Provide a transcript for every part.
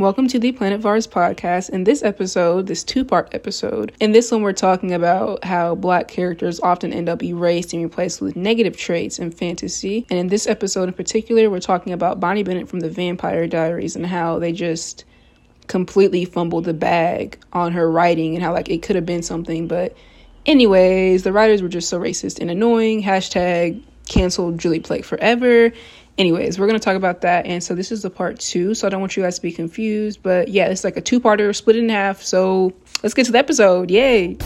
Welcome to the Planet Varz podcast. In this episode, this two part episode, in this one, we're talking about how black characters often end up erased and replaced with negative traits in fantasy. And in this episode in particular, we're talking about Bonnie Bennett from the Vampire Diaries and how they just completely fumbled the bag on her writing and how, like, it could have been something. But, anyways, the writers were just so racist and annoying. Hashtag cancel Julie Plec forever. Anyways, we're going to talk about that. And so this is the part two. So I don't want you guys to be confused. But yeah, it's like a two parter split in half. So let's get to the episode. Yay.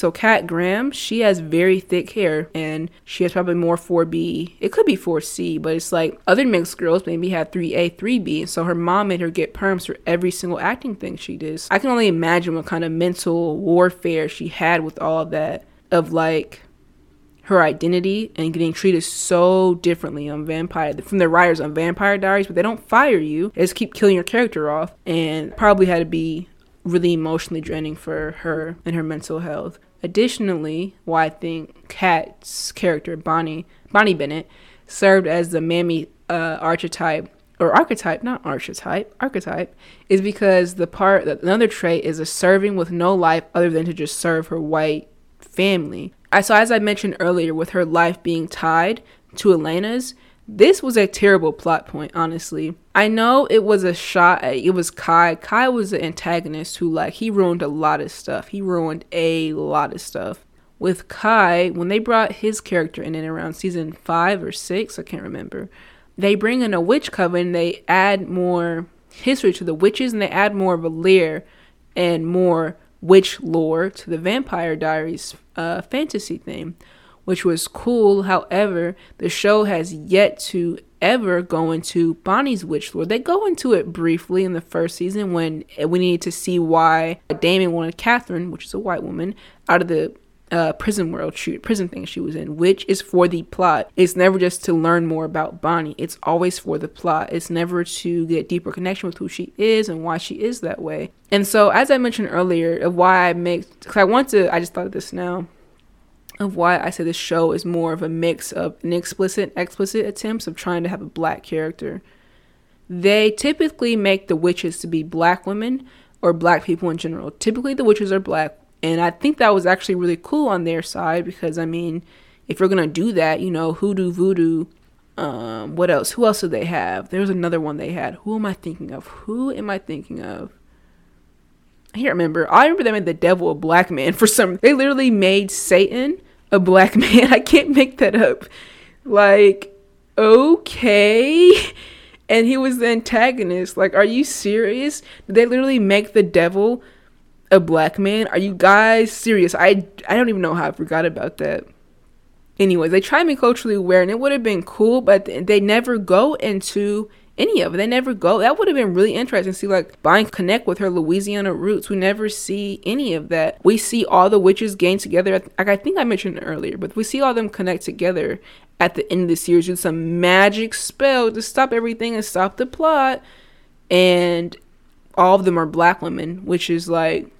So Kat Graham, she has very thick hair and she has probably more 4B. It could be 4C, but it's like other mixed girls maybe had 3A, 3B. So her mom made her get perms for every single acting thing she did. I can only imagine what kind of mental warfare she had with all of that of like her identity and getting treated so differently on Vampire from the writers on Vampire Diaries, but they don't fire you. They just keep killing your character off and probably had to be really emotionally draining for her and her mental health. Additionally, why I think Kat's character Bonnie Bonnie Bennett served as the mammy uh, archetype or archetype, not archetype, archetype, is because the part that another trait is a serving with no life other than to just serve her white family. I so as I mentioned earlier, with her life being tied to Elena's, this was a terrible plot point, honestly. I know it was a shot at, it was Kai. Kai was the antagonist who, like, he ruined a lot of stuff. He ruined a lot of stuff. With Kai, when they brought his character in, in around season five or six, I can't remember, they bring in a witch coven, they add more history to the witches, and they add more of a layer and more witch lore to the Vampire Diaries uh, fantasy theme which was cool. However, the show has yet to ever go into Bonnie's witch lore. They go into it briefly in the first season when we needed to see why Damon wanted Catherine, which is a white woman, out of the uh, prison world shoot prison thing she was in, which is for the plot. It's never just to learn more about Bonnie. It's always for the plot. It's never to get deeper connection with who she is and why she is that way. And so, as I mentioned earlier, of why I make, because I want to, I just thought of this now of why I say this show is more of a mix of an explicit, explicit attempts of trying to have a black character. They typically make the witches to be black women or black people in general. Typically, the witches are black, and I think that was actually really cool on their side because I mean, if you're gonna do that, you know, hoodoo, voodoo. Um, what else? Who else did they have? There was another one they had. Who am I thinking of? Who am I thinking of? I can't remember. I remember they made the devil a black man for some. They literally made Satan a black man. I can't make that up. Like, okay. And he was the antagonist. Like, are you serious? Did they literally make the devil a black man? Are you guys serious? I, I don't even know how I forgot about that. Anyways, they tried me culturally aware, and it would have been cool, but they never go into any of it. They never go. That would have been really interesting to see like Bonnie connect with her Louisiana roots. We never see any of that. We see all the witches gang together. Like I think I mentioned earlier, but we see all them connect together at the end of the series with some magic spell to stop everything and stop the plot. And all of them are black women, which is like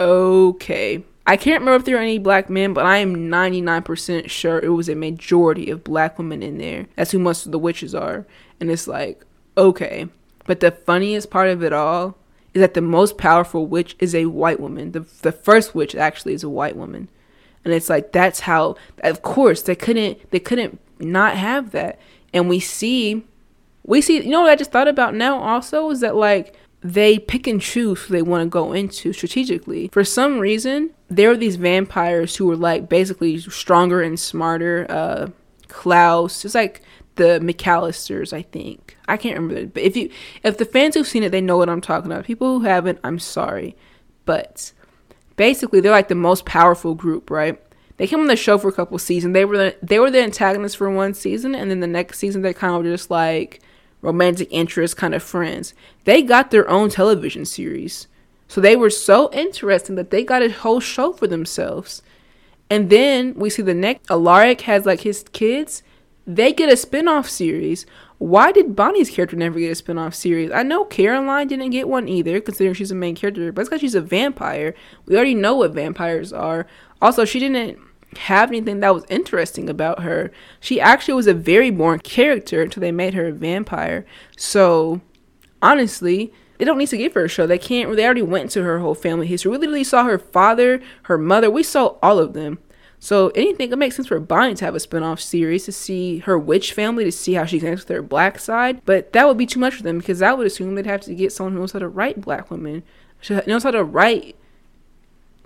okay. I can't remember if there are any black men, but I am 99% sure it was a majority of black women in there. That's who most of the witches are. And it's like, okay. But the funniest part of it all is that the most powerful witch is a white woman. The, the first witch actually is a white woman. And it's like that's how of course they couldn't they couldn't not have that. And we see we see you know what I just thought about now also is that like they pick and choose who they want to go into strategically. For some reason, there are these vampires who are like basically stronger and smarter. Uh Klaus, it's like the McAllisters, I think. I can't remember, but if you if the fans who've seen it, they know what I'm talking about. People who haven't, I'm sorry, but basically they're like the most powerful group, right? They came on the show for a couple seasons. They were the, they were the antagonists for one season, and then the next season they kind of were just like romantic interest kind of friends. They got their own television series. So they were so interesting that they got a whole show for themselves. And then we see the next Alaric has like his kids they get a spin-off series. Why did Bonnie's character never get a spin-off series? I know Caroline didn't get one either, considering she's a main character, but it's because she's a vampire. We already know what vampires are. Also, she didn't have anything that was interesting about her. She actually was a very boring character until they made her a vampire. So, honestly, they don't need to give her a show. They can't. They already went into her whole family history. We literally saw her father, her mother. We saw all of them. So anything it makes sense for Bonnie to have a spinoff series to see her witch family, to see how she connects with her black side. But that would be too much for them because I would assume they'd have to get someone who knows how to write black women, who knows how to write.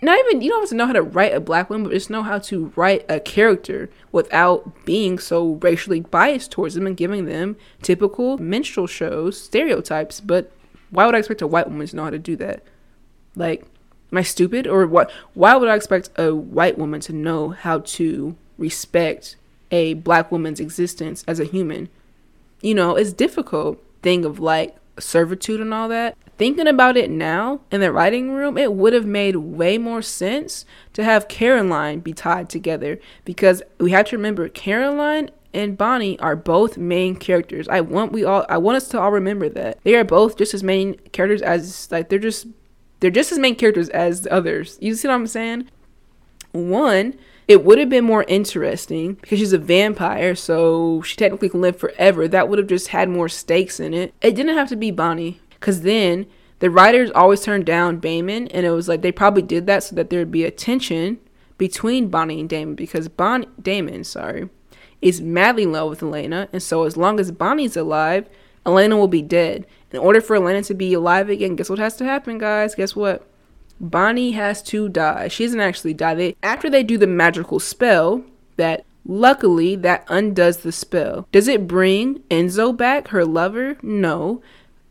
Not even you don't have to know how to write a black woman, but just know how to write a character without being so racially biased towards them and giving them typical minstrel shows stereotypes. But why would I expect a white woman to know how to do that? Like Am I stupid? Or what? Why would I expect a white woman to know how to respect a black woman's existence as a human? You know, it's difficult thing of like servitude and all that. Thinking about it now in the writing room, it would have made way more sense to have Caroline be tied together because we have to remember Caroline and Bonnie are both main characters. I want we all I want us to all remember that. They are both just as main characters as like they're just they're just as main characters as the others. You see what I'm saying? One, it would have been more interesting because she's a vampire, so she technically can live forever. That would have just had more stakes in it. It didn't have to be Bonnie because then the writers always turned down Damon, and it was like they probably did that so that there would be a tension between Bonnie and Damon because Bonnie Damon, sorry, is madly in love with Elena, and so as long as Bonnie's alive, Elena will be dead. In order for Elena to be alive again, guess what has to happen, guys? Guess what? Bonnie has to die. She doesn't actually die. They after they do the magical spell that luckily that undoes the spell. Does it bring Enzo back, her lover? No.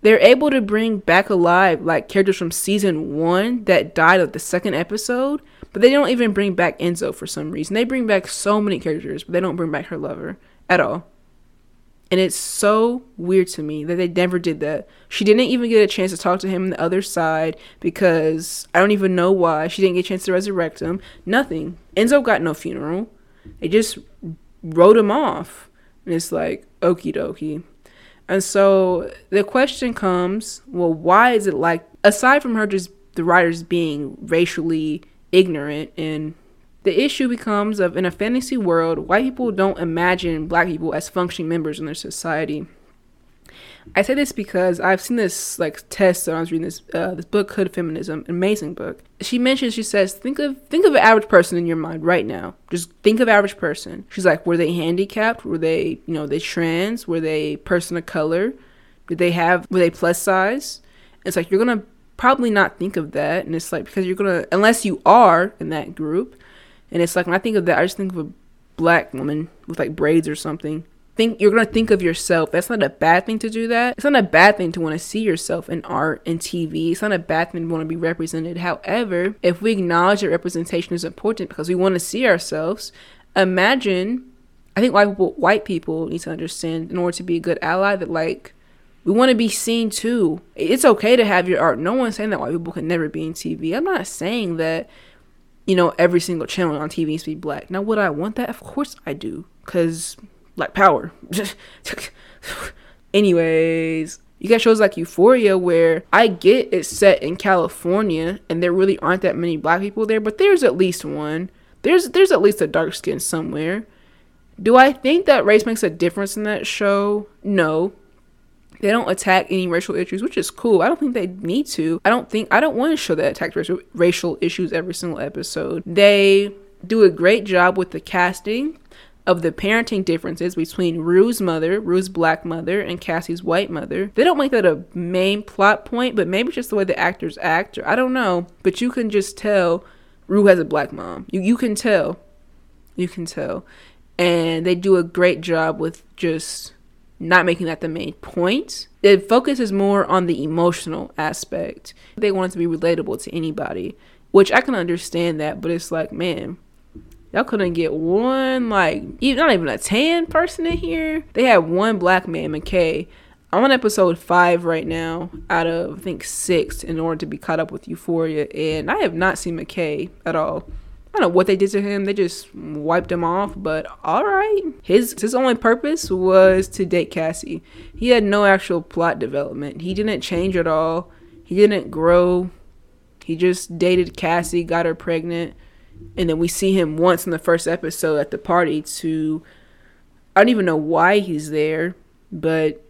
They're able to bring back alive like characters from season one that died of the second episode, but they don't even bring back Enzo for some reason. They bring back so many characters, but they don't bring back her lover at all. And it's so weird to me that they never did that. She didn't even get a chance to talk to him on the other side because I don't even know why. She didn't get a chance to resurrect him. Nothing. Enzo got no funeral. They just wrote him off. And it's like, okie dokie. And so the question comes well, why is it like, aside from her just the writers being racially ignorant and the issue becomes of in a fantasy world, white people don't imagine black people as functioning members in their society. I say this because I've seen this like test that I was reading this uh, this book Hood Feminism, amazing book. She mentions she says think of think of an average person in your mind right now. Just think of average person. She's like were they handicapped? Were they you know they trans? Were they person of color? Did they have were they plus size? It's like you're gonna probably not think of that, and it's like because you're gonna unless you are in that group, and it's like when I think of that, I just think of a black woman with like braids or something. Think you're gonna think of yourself. That's not a bad thing to do that. It's not a bad thing to want to see yourself in art and TV. It's not a bad thing to want to be represented. However, if we acknowledge that representation is important because we want to see ourselves, imagine I think white people, white people need to understand in order to be a good ally that like we want to be seen too. It's okay to have your art. No one's saying that white people can never be in TV. I'm not saying that you know, every single channel on TV needs to be black. Now, would I want that? Of course I do, because black power. Anyways, you got shows like Euphoria where I get it's set in California and there really aren't that many black people there, but there's at least one. There's there's at least a dark skin somewhere. Do I think that race makes a difference in that show? No. They don't attack any racial issues, which is cool. I don't think they need to. I don't think I don't want to show that attack racial racial issues every single episode. They do a great job with the casting of the parenting differences between Rue's mother, Rue's black mother, and Cassie's white mother. They don't make that a main plot point, but maybe just the way the actors act, or I don't know. But you can just tell Rue has a black mom. You you can tell. You can tell. And they do a great job with just not making that the main point. The focus is more on the emotional aspect. They want it to be relatable to anybody, which I can understand that, but it's like, man, y'all couldn't get one, like, even, not even a tan person in here. They had one black man, McKay. I'm on episode five right now out of, I think, six in order to be caught up with Euphoria, and I have not seen McKay at all. I don't know what they did to him. They just wiped him off, but all right. His his only purpose was to date Cassie. He had no actual plot development. He didn't change at all. He didn't grow. He just dated Cassie, got her pregnant, and then we see him once in the first episode at the party to I don't even know why he's there, but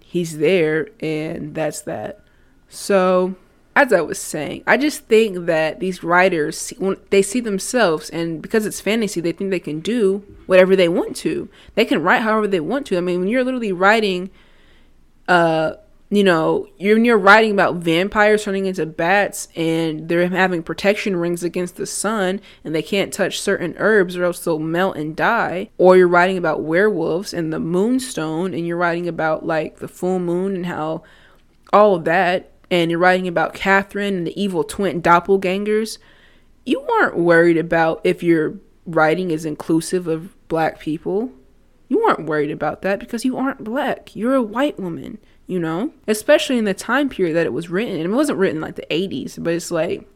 he's there and that's that. So, as I was saying, I just think that these writers when they see themselves and because it's fantasy, they think they can do whatever they want to. They can write however they want to. I mean, when you're literally writing uh you know, you're, you're writing about vampires turning into bats and they're having protection rings against the sun and they can't touch certain herbs or else they'll melt and die. Or you're writing about werewolves and the moonstone and you're writing about like the full moon and how all of that. And you're writing about Catherine and the evil twin doppelgangers. You aren't worried about if your writing is inclusive of black people. You aren't worried about that because you aren't black. You're a white woman you know? Especially in the time period that it was written. And it wasn't written like the 80s, but it's like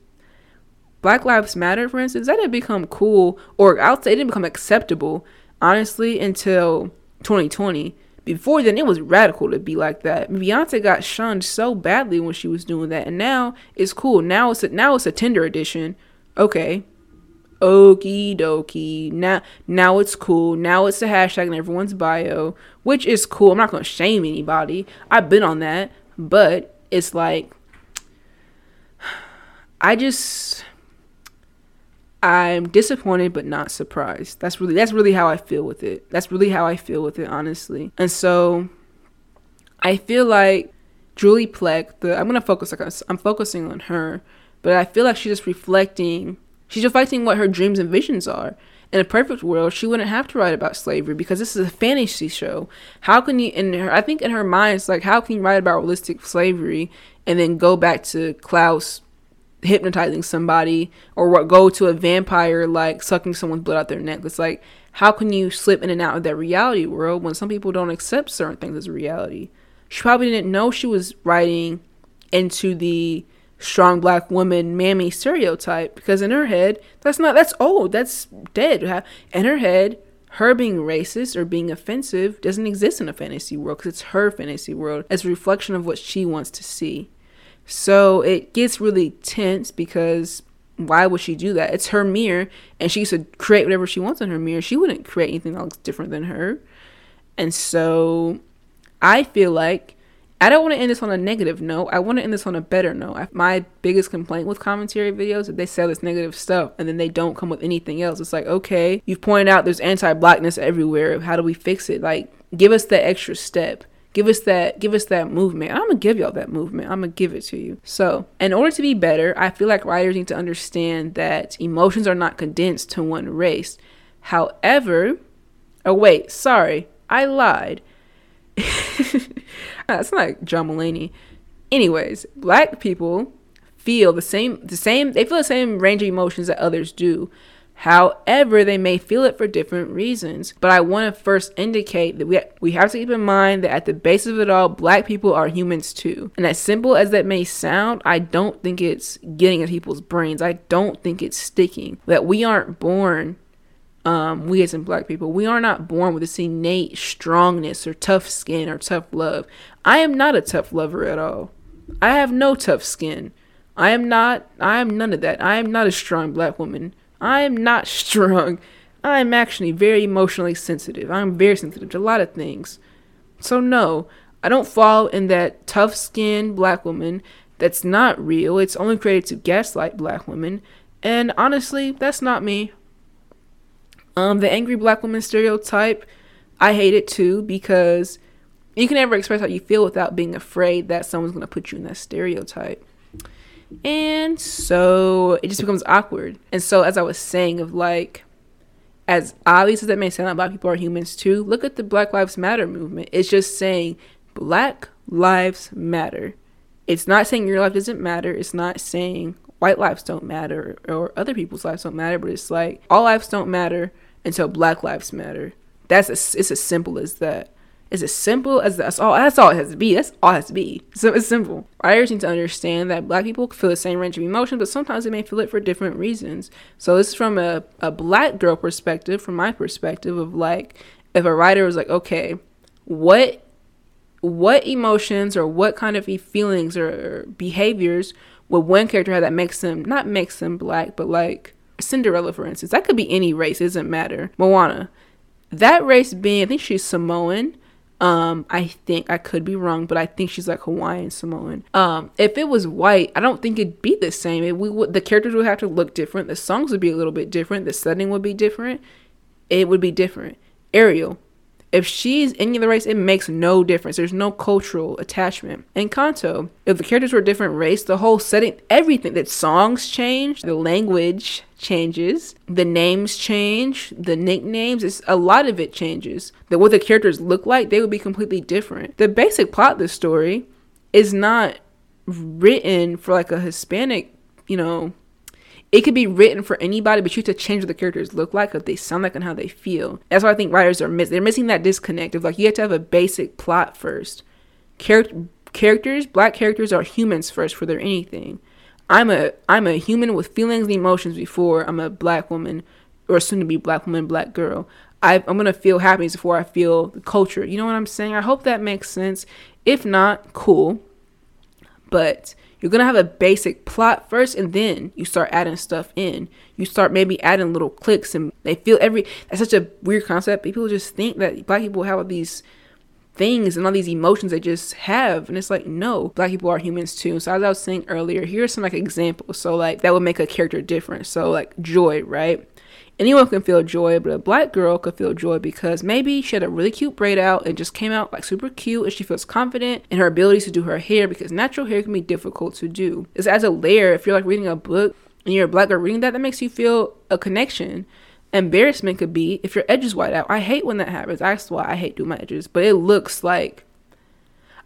Black Lives Matter, for instance, that didn't become cool or I'll say it didn't become acceptable, honestly, until 2020. Before then, it was radical to be like that. Beyonce got shunned so badly when she was doing that, and now it's cool. Now it's a, now it's a Tinder edition. Okay, Okie dokie. Now, now it's cool. Now it's a hashtag in everyone's bio, which is cool. I'm not gonna shame anybody. I've been on that, but it's like, I just, I'm disappointed but not surprised. That's really that's really how I feel with it. That's really how I feel with it, honestly. And so, I feel like Julie Plec. The I'm gonna focus. Like I'm focusing on her, but I feel like she's just reflecting She's reflecting what her dreams and visions are. In a perfect world, she wouldn't have to write about slavery because this is a fantasy show. How can you, in her, I think in her mind, it's like, how can you write about realistic slavery and then go back to Klaus hypnotizing somebody or what, go to a vampire like sucking someone's blood out their neck? It's like, how can you slip in and out of that reality world when some people don't accept certain things as reality? She probably didn't know she was writing into the strong black woman mammy stereotype because in her head that's not that's old that's dead in her head her being racist or being offensive doesn't exist in a fantasy world because it's her fantasy world as a reflection of what she wants to see so it gets really tense because why would she do that it's her mirror and she should create whatever she wants in her mirror she wouldn't create anything that looks different than her and so i feel like I don't want to end this on a negative note. I want to end this on a better note. My biggest complaint with commentary videos is they say this negative stuff and then they don't come with anything else. It's like, okay, you've pointed out there's anti-blackness everywhere. How do we fix it? Like, give us the extra step. Give us that give us that movement. I'm gonna give y'all that movement. I'm gonna give it to you. So, in order to be better, I feel like writers need to understand that emotions are not condensed to one race. However, oh wait, sorry, I lied. That's not John Mulaney. Anyways, black people feel the same the same they feel the same range of emotions that others do. However, they may feel it for different reasons. But I want to first indicate that we we have to keep in mind that at the base of it all, black people are humans too. And as simple as that may sound, I don't think it's getting in people's brains. I don't think it's sticking. That we aren't born um, we as in black people, we are not born with this innate strongness or tough skin or tough love. I am not a tough lover at all. I have no tough skin. I am not, I am none of that. I am not a strong black woman. I am not strong. I am actually very emotionally sensitive. I'm very sensitive to a lot of things. So, no, I don't fall in that tough skinned black woman that's not real. It's only created to gaslight black women. And honestly, that's not me. Um, the angry black woman stereotype, I hate it too because you can never express how you feel without being afraid that someone's gonna put you in that stereotype. And so it just becomes awkward. And so as I was saying, of like as obvious as that may sound, black people are humans too. Look at the Black Lives Matter movement. It's just saying Black Lives Matter. It's not saying your life doesn't matter. It's not saying white lives don't matter or other people's lives don't matter, but it's like all lives don't matter until Black Lives Matter. That's it's as simple as that. It's as simple as that's all. That's all it has to be. That's all it has to be. So it's simple. Writers need to understand that black people feel the same range of emotion, but sometimes they may feel it for different reasons. So this is from a, a black girl perspective, from my perspective of like, if a writer was like, okay, what what emotions or what kind of feelings or behaviors would one character have that makes them not makes them black, but like Cinderella, for instance, that could be any race, it doesn't matter. Moana, that race being, I think she's Samoan. Um, I think I could be wrong, but I think she's like Hawaiian Samoan. Um, if it was white, I don't think it'd be the same. It, we would the characters would have to look different. The songs would be a little bit different. The setting would be different. It would be different. Ariel, if she's any of the race, it makes no difference. There's no cultural attachment. Encanto, if the characters were a different race, the whole setting, everything, that songs change, the language changes, the names change, the nicknames, it's a lot of it changes. That what the characters look like, they would be completely different. The basic plot of the story is not written for like a Hispanic, you know, it could be written for anybody, but you have to change what the characters look like, what they sound like, and how they feel. That's why I think writers are miss. They're missing that disconnect of like you have to have a basic plot first. Char- characters, black characters are humans first for their anything. I'm a I'm a human with feelings and emotions before I'm a black woman or soon to be black woman, black girl. I, I'm gonna feel happiness before I feel the culture. You know what I'm saying? I hope that makes sense. If not, cool. But you're gonna have a basic plot first and then you start adding stuff in. You start maybe adding little clicks and they feel every that's such a weird concept. People just think that black people have all these things and all these emotions they just have and it's like no black people are humans too. So as i was saying earlier here's some like examples. So like that would make a character different. So like joy right Anyone can feel joy, but a black girl could feel joy because maybe she had a really cute braid out and just came out like super cute and she feels confident in her abilities to do her hair because natural hair can be difficult to do. It's as a layer, if you're like reading a book and you're a black girl reading that, that makes you feel a connection. Embarrassment could be if your edges white out. I hate when that happens. That's why I hate doing my edges. But it looks like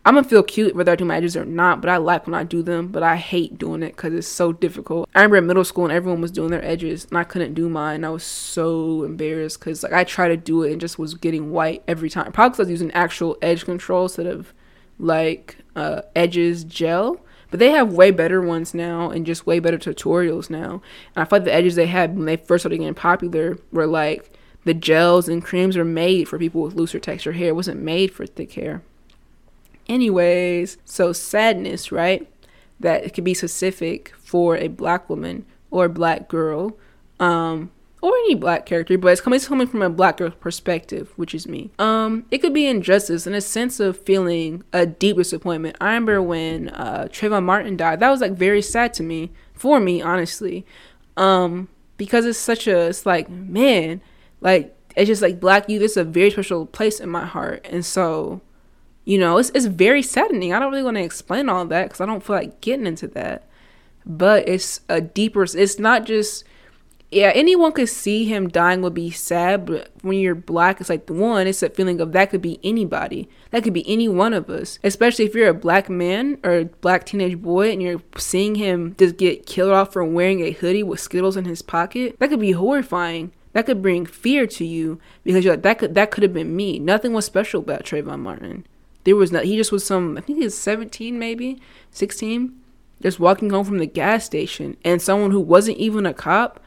I'm gonna feel cute whether I do my edges or not, but I like when I do them, but I hate doing it because it's so difficult. I remember in middle school and everyone was doing their edges and I couldn't do mine. I was so embarrassed because like I tried to do it and just was getting white every time. Probably because I was using actual edge control instead of like uh, edges gel. But they have way better ones now and just way better tutorials now. And I feel like the edges they had when they first started getting popular were like the gels and creams are made for people with looser texture hair. It wasn't made for thick hair. Anyways, so sadness, right? That it could be specific for a black woman or a black girl, um, or any black character, but it's coming, it's coming from a black girl perspective, which is me. Um, it could be injustice and a sense of feeling a deep disappointment. I remember when uh, Trayvon Martin died. That was like very sad to me, for me, honestly, um, because it's such a, it's like man, like it's just like black youth. It's a very special place in my heart, and so you know, it's, it's very saddening. I don't really want to explain all that because I don't feel like getting into that. But it's a deeper, it's not just, yeah, anyone could see him dying would be sad. But when you're black, it's like the one, it's a feeling of that could be anybody. That could be any one of us. Especially if you're a black man or a black teenage boy and you're seeing him just get killed off for wearing a hoodie with Skittles in his pocket. That could be horrifying that could bring fear to you because you're like that could that could have been me. Nothing was special about Trayvon Martin. There was not. He just was some. I think he was 17, maybe 16, just walking home from the gas station, and someone who wasn't even a cop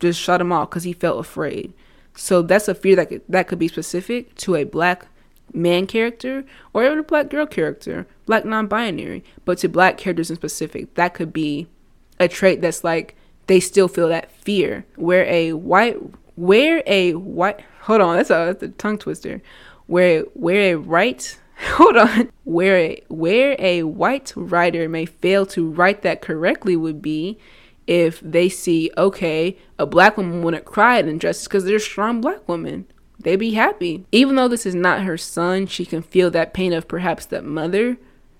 just shot him off because he felt afraid. So that's a fear that could, that could be specific to a black man character or even a black girl character, black non-binary, but to black characters in specific, that could be a trait that's like they still feel that fear. Where a white, where a white, hold on, that's a, that's a tongue twister. Where where a right hold on. Where a, where a white writer may fail to write that correctly would be if they see okay a black woman wouldn't cry at injustice because they're strong black woman. They'd be happy. Even though this is not her son she can feel that pain of perhaps that mother.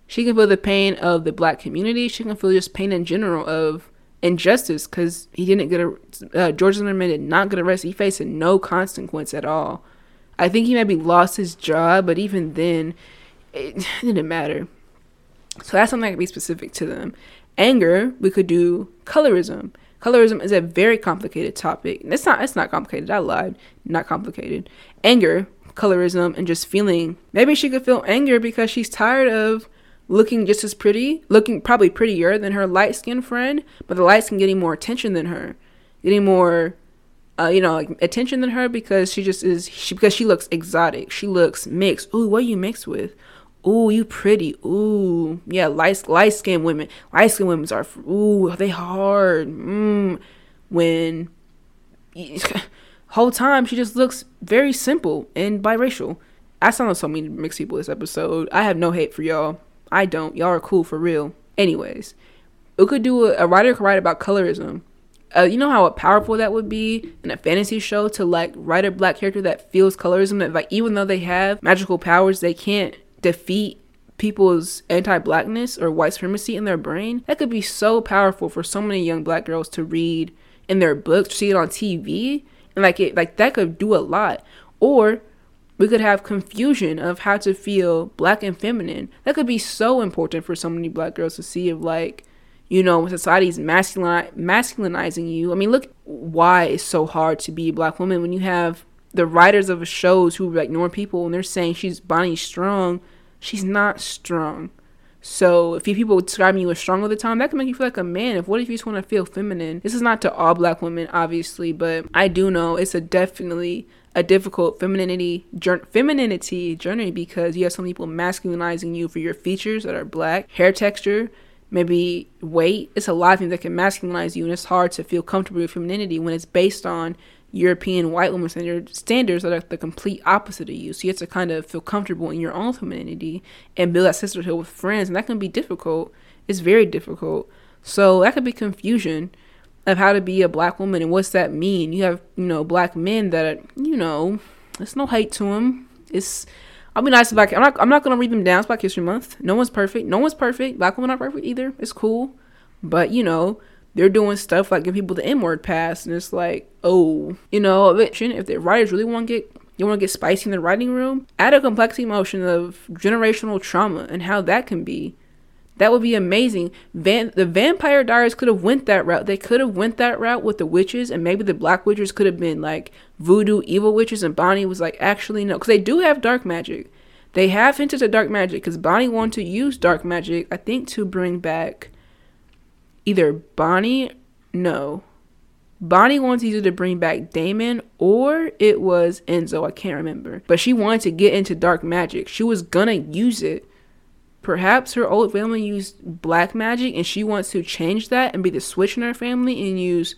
She can feel the pain of the black community. She can feel just pain in general of injustice because he didn't get a uh, george zimmerman did not get arrested. He faced no consequence at all I think he maybe lost his job, but even then, it didn't matter. So that's something that could be specific to them. Anger, we could do colorism. Colorism is a very complicated topic. It's not. It's not complicated. I lied. Not complicated. Anger, colorism, and just feeling. Maybe she could feel anger because she's tired of looking just as pretty, looking probably prettier than her light skinned friend, but the light skin getting more attention than her, getting more uh, you know, attention than her because she just is she because she looks exotic. She looks mixed. Ooh, what are you mixed with? Ooh, you pretty. Ooh, yeah, light light skinned women. Light skinned women are ooh, they hard. Mm. When whole time she just looks very simple and biracial. I sound like so many mixed people this episode. I have no hate for y'all. I don't. Y'all are cool for real. Anyways, could do a, a writer could write about colorism. Uh, you know how powerful that would be in a fantasy show to like write a black character that feels colorism that like even though they have magical powers, they can't defeat people's anti-blackness or white supremacy in their brain. That could be so powerful for so many young black girls to read in their books, see it on TV, and like it like that could do a lot. Or we could have confusion of how to feel black and feminine. That could be so important for so many black girls to see of like, you know, when society's masculini- masculinizing you. I mean, look why it's so hard to be a black woman when you have the writers of shows who like ignore people and they're saying she's Bonnie strong. She's not strong. So if you people describing you as strong all the time, that can make you feel like a man. If what if you just want to feel feminine? This is not to all black women, obviously, but I do know it's a definitely a difficult femininity femininity journey because you have some people masculinizing you for your features that are black, hair texture, maybe weight. It's a lot of things that can masculinize you, and it's hard to feel comfortable with femininity when it's based on European white women standard standards that are the complete opposite of you. So you have to kind of feel comfortable in your own femininity and build that sisterhood with friends, and that can be difficult. It's very difficult. So that could be confusion of how to be a black woman and what's that mean. You have, you know, black men that are, you know, there's no hate to them. It's I'll be nice about I'm not I'm not gonna read them down. It's Black History Month. No one's perfect. No one's perfect. Black women aren't perfect either. It's cool. But you know, they're doing stuff like giving people the N word pass and it's like, oh, you know, if the writers really want to get you want to get spicy in the writing room, add a complexity emotion of generational trauma and how that can be that would be amazing. Van- the Vampire Diaries could have went that route. They could have went that route with the witches, and maybe the Black Witches could have been like voodoo evil witches, and Bonnie was like, actually no, because they do have dark magic. They have hinted at dark magic because Bonnie wanted to use dark magic, I think, to bring back either Bonnie, no, Bonnie wanted either to bring back Damon or it was Enzo. I can't remember, but she wanted to get into dark magic. She was gonna use it Perhaps her old family used black magic and she wants to change that and be the switch in her family and use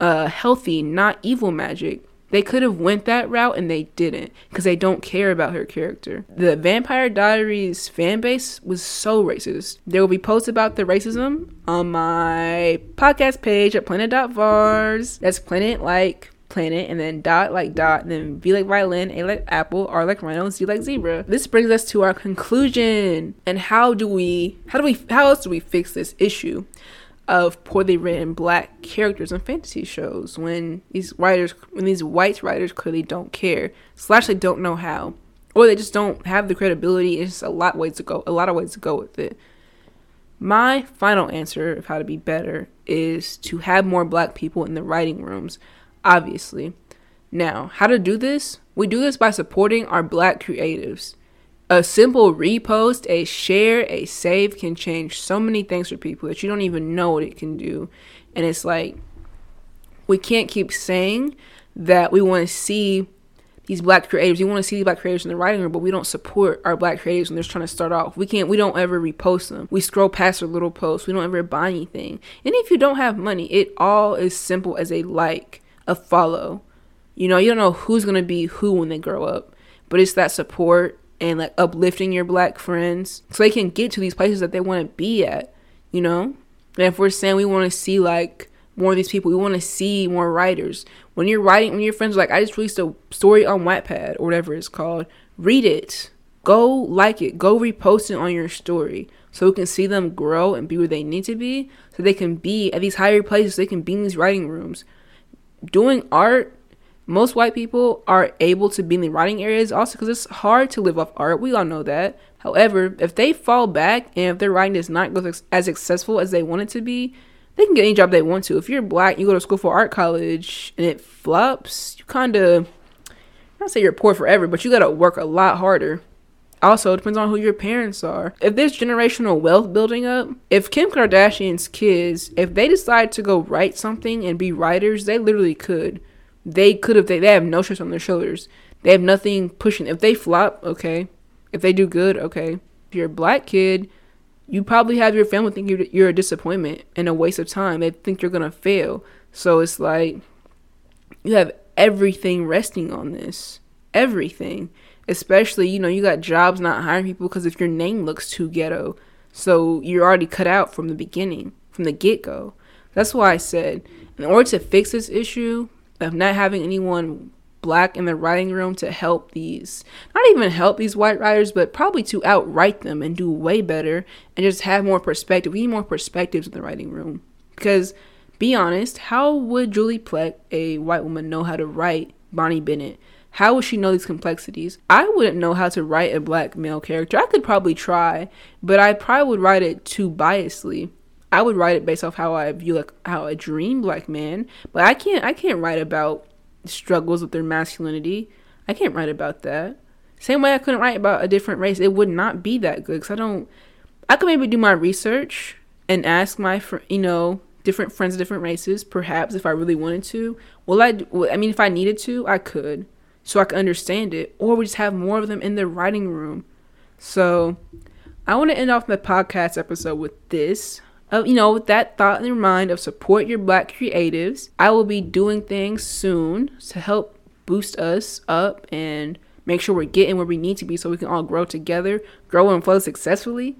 uh, healthy, not evil magic. They could have went that route and they didn't because they don't care about her character. The Vampire Diaries fan base was so racist. There will be posts about the racism on my podcast page at planet.varz. That's planet like planet, and then dot like dot, and then V like violin, A like apple, R like rhino, Z like zebra. This brings us to our conclusion. And how do we, how do we, how else do we fix this issue? of poorly written black characters in fantasy shows when these writers when these white writers clearly don't care slash they don't know how or they just don't have the credibility it's just a lot ways to go a lot of ways to go with it my final answer of how to be better is to have more black people in the writing rooms obviously. Now, how to do this? We do this by supporting our black creatives. A simple repost, a share, a save can change so many things for people that you don't even know what it can do. And it's like, we can't keep saying that we want to see these black creatives. We want to see these black creatives in the writing room, but we don't support our black creatives when they're trying to start off. We can't. We don't ever repost them. We scroll past their little posts. We don't ever buy anything. And if you don't have money, it all is simple as a like a follow. You know, you don't know who's going to be who when they grow up, but it's that support and like uplifting your black friends so they can get to these places that they want to be at, you know? And if we're saying we want to see like more of these people, we want to see more writers. When you're writing, when your friends are like, I just released a story on Wattpad or whatever it's called, read it. Go like it. Go repost it on your story so we can see them grow and be where they need to be so they can be at these higher places. So they can be in these writing rooms doing art, most white people are able to be in the writing areas also because it's hard to live off art. We all know that. However, if they fall back and if their writing does not as successful as they want it to be, they can get any job they want to. If you're black, you go to school for art college and it flops, you kind of, don't say you're poor forever, but you got to work a lot harder. Also, it depends on who your parents are. If there's generational wealth building up, if Kim Kardashian's kids, if they decide to go write something and be writers, they literally could. They could if they, they have no stress on their shoulders. They have nothing pushing. If they flop, okay. If they do good, okay. If you're a black kid, you probably have your family think you're, you're a disappointment and a waste of time. They think you're gonna fail. So it's like you have everything resting on this. Everything. Especially, you know, you got jobs not hiring people because if your name looks too ghetto. So you're already cut out from the beginning, from the get go. That's why I said, in order to fix this issue of not having anyone black in the writing room to help these, not even help these white writers, but probably to outwrite them and do way better and just have more perspective. We need more perspectives in the writing room. Because, be honest, how would Julie Plec, a white woman, know how to write Bonnie Bennett? How would she know these complexities? I wouldn't know how to write a black male character. I could probably try, but I probably would write it too biasly. I would write it based off how I view like how a dream black man, but I can't I can't write about struggles with their masculinity. I can't write about that. Same way I couldn't write about a different race. It would not be that good because I don't. I could maybe do my research and ask my fr- you know different friends of different races, perhaps if I really wanted to. Well, I I mean if I needed to, I could so I can understand it, or we just have more of them in the writing room. So I want to end off my podcast episode with this. Uh, you know, with that thought in your mind of support your black creatives. I will be doing things soon to help boost us up and make sure we're getting where we need to be so we can all grow together, grow and flow successfully.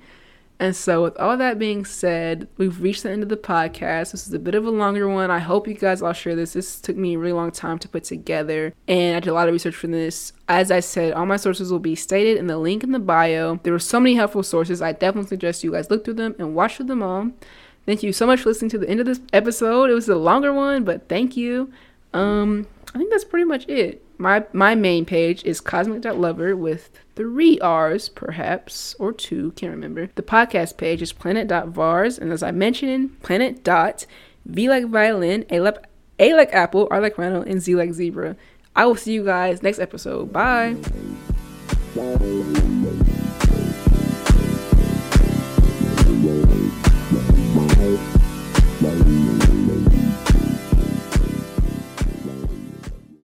And so, with all that being said, we've reached the end of the podcast. This is a bit of a longer one. I hope you guys all share this. This took me a really long time to put together, and I did a lot of research for this. As I said, all my sources will be stated in the link in the bio. There were so many helpful sources. I definitely suggest you guys look through them and watch through them all. Thank you so much for listening to the end of this episode. It was a longer one, but thank you. Um, I think that's pretty much it. My my main page is cosmic.lover with three R's, perhaps, or two, can't remember. The podcast page is planet.varz, and as I mentioned, planet dot V like violin, A like, A like apple, R like rhino, and Z like zebra. I will see you guys next episode. Bye.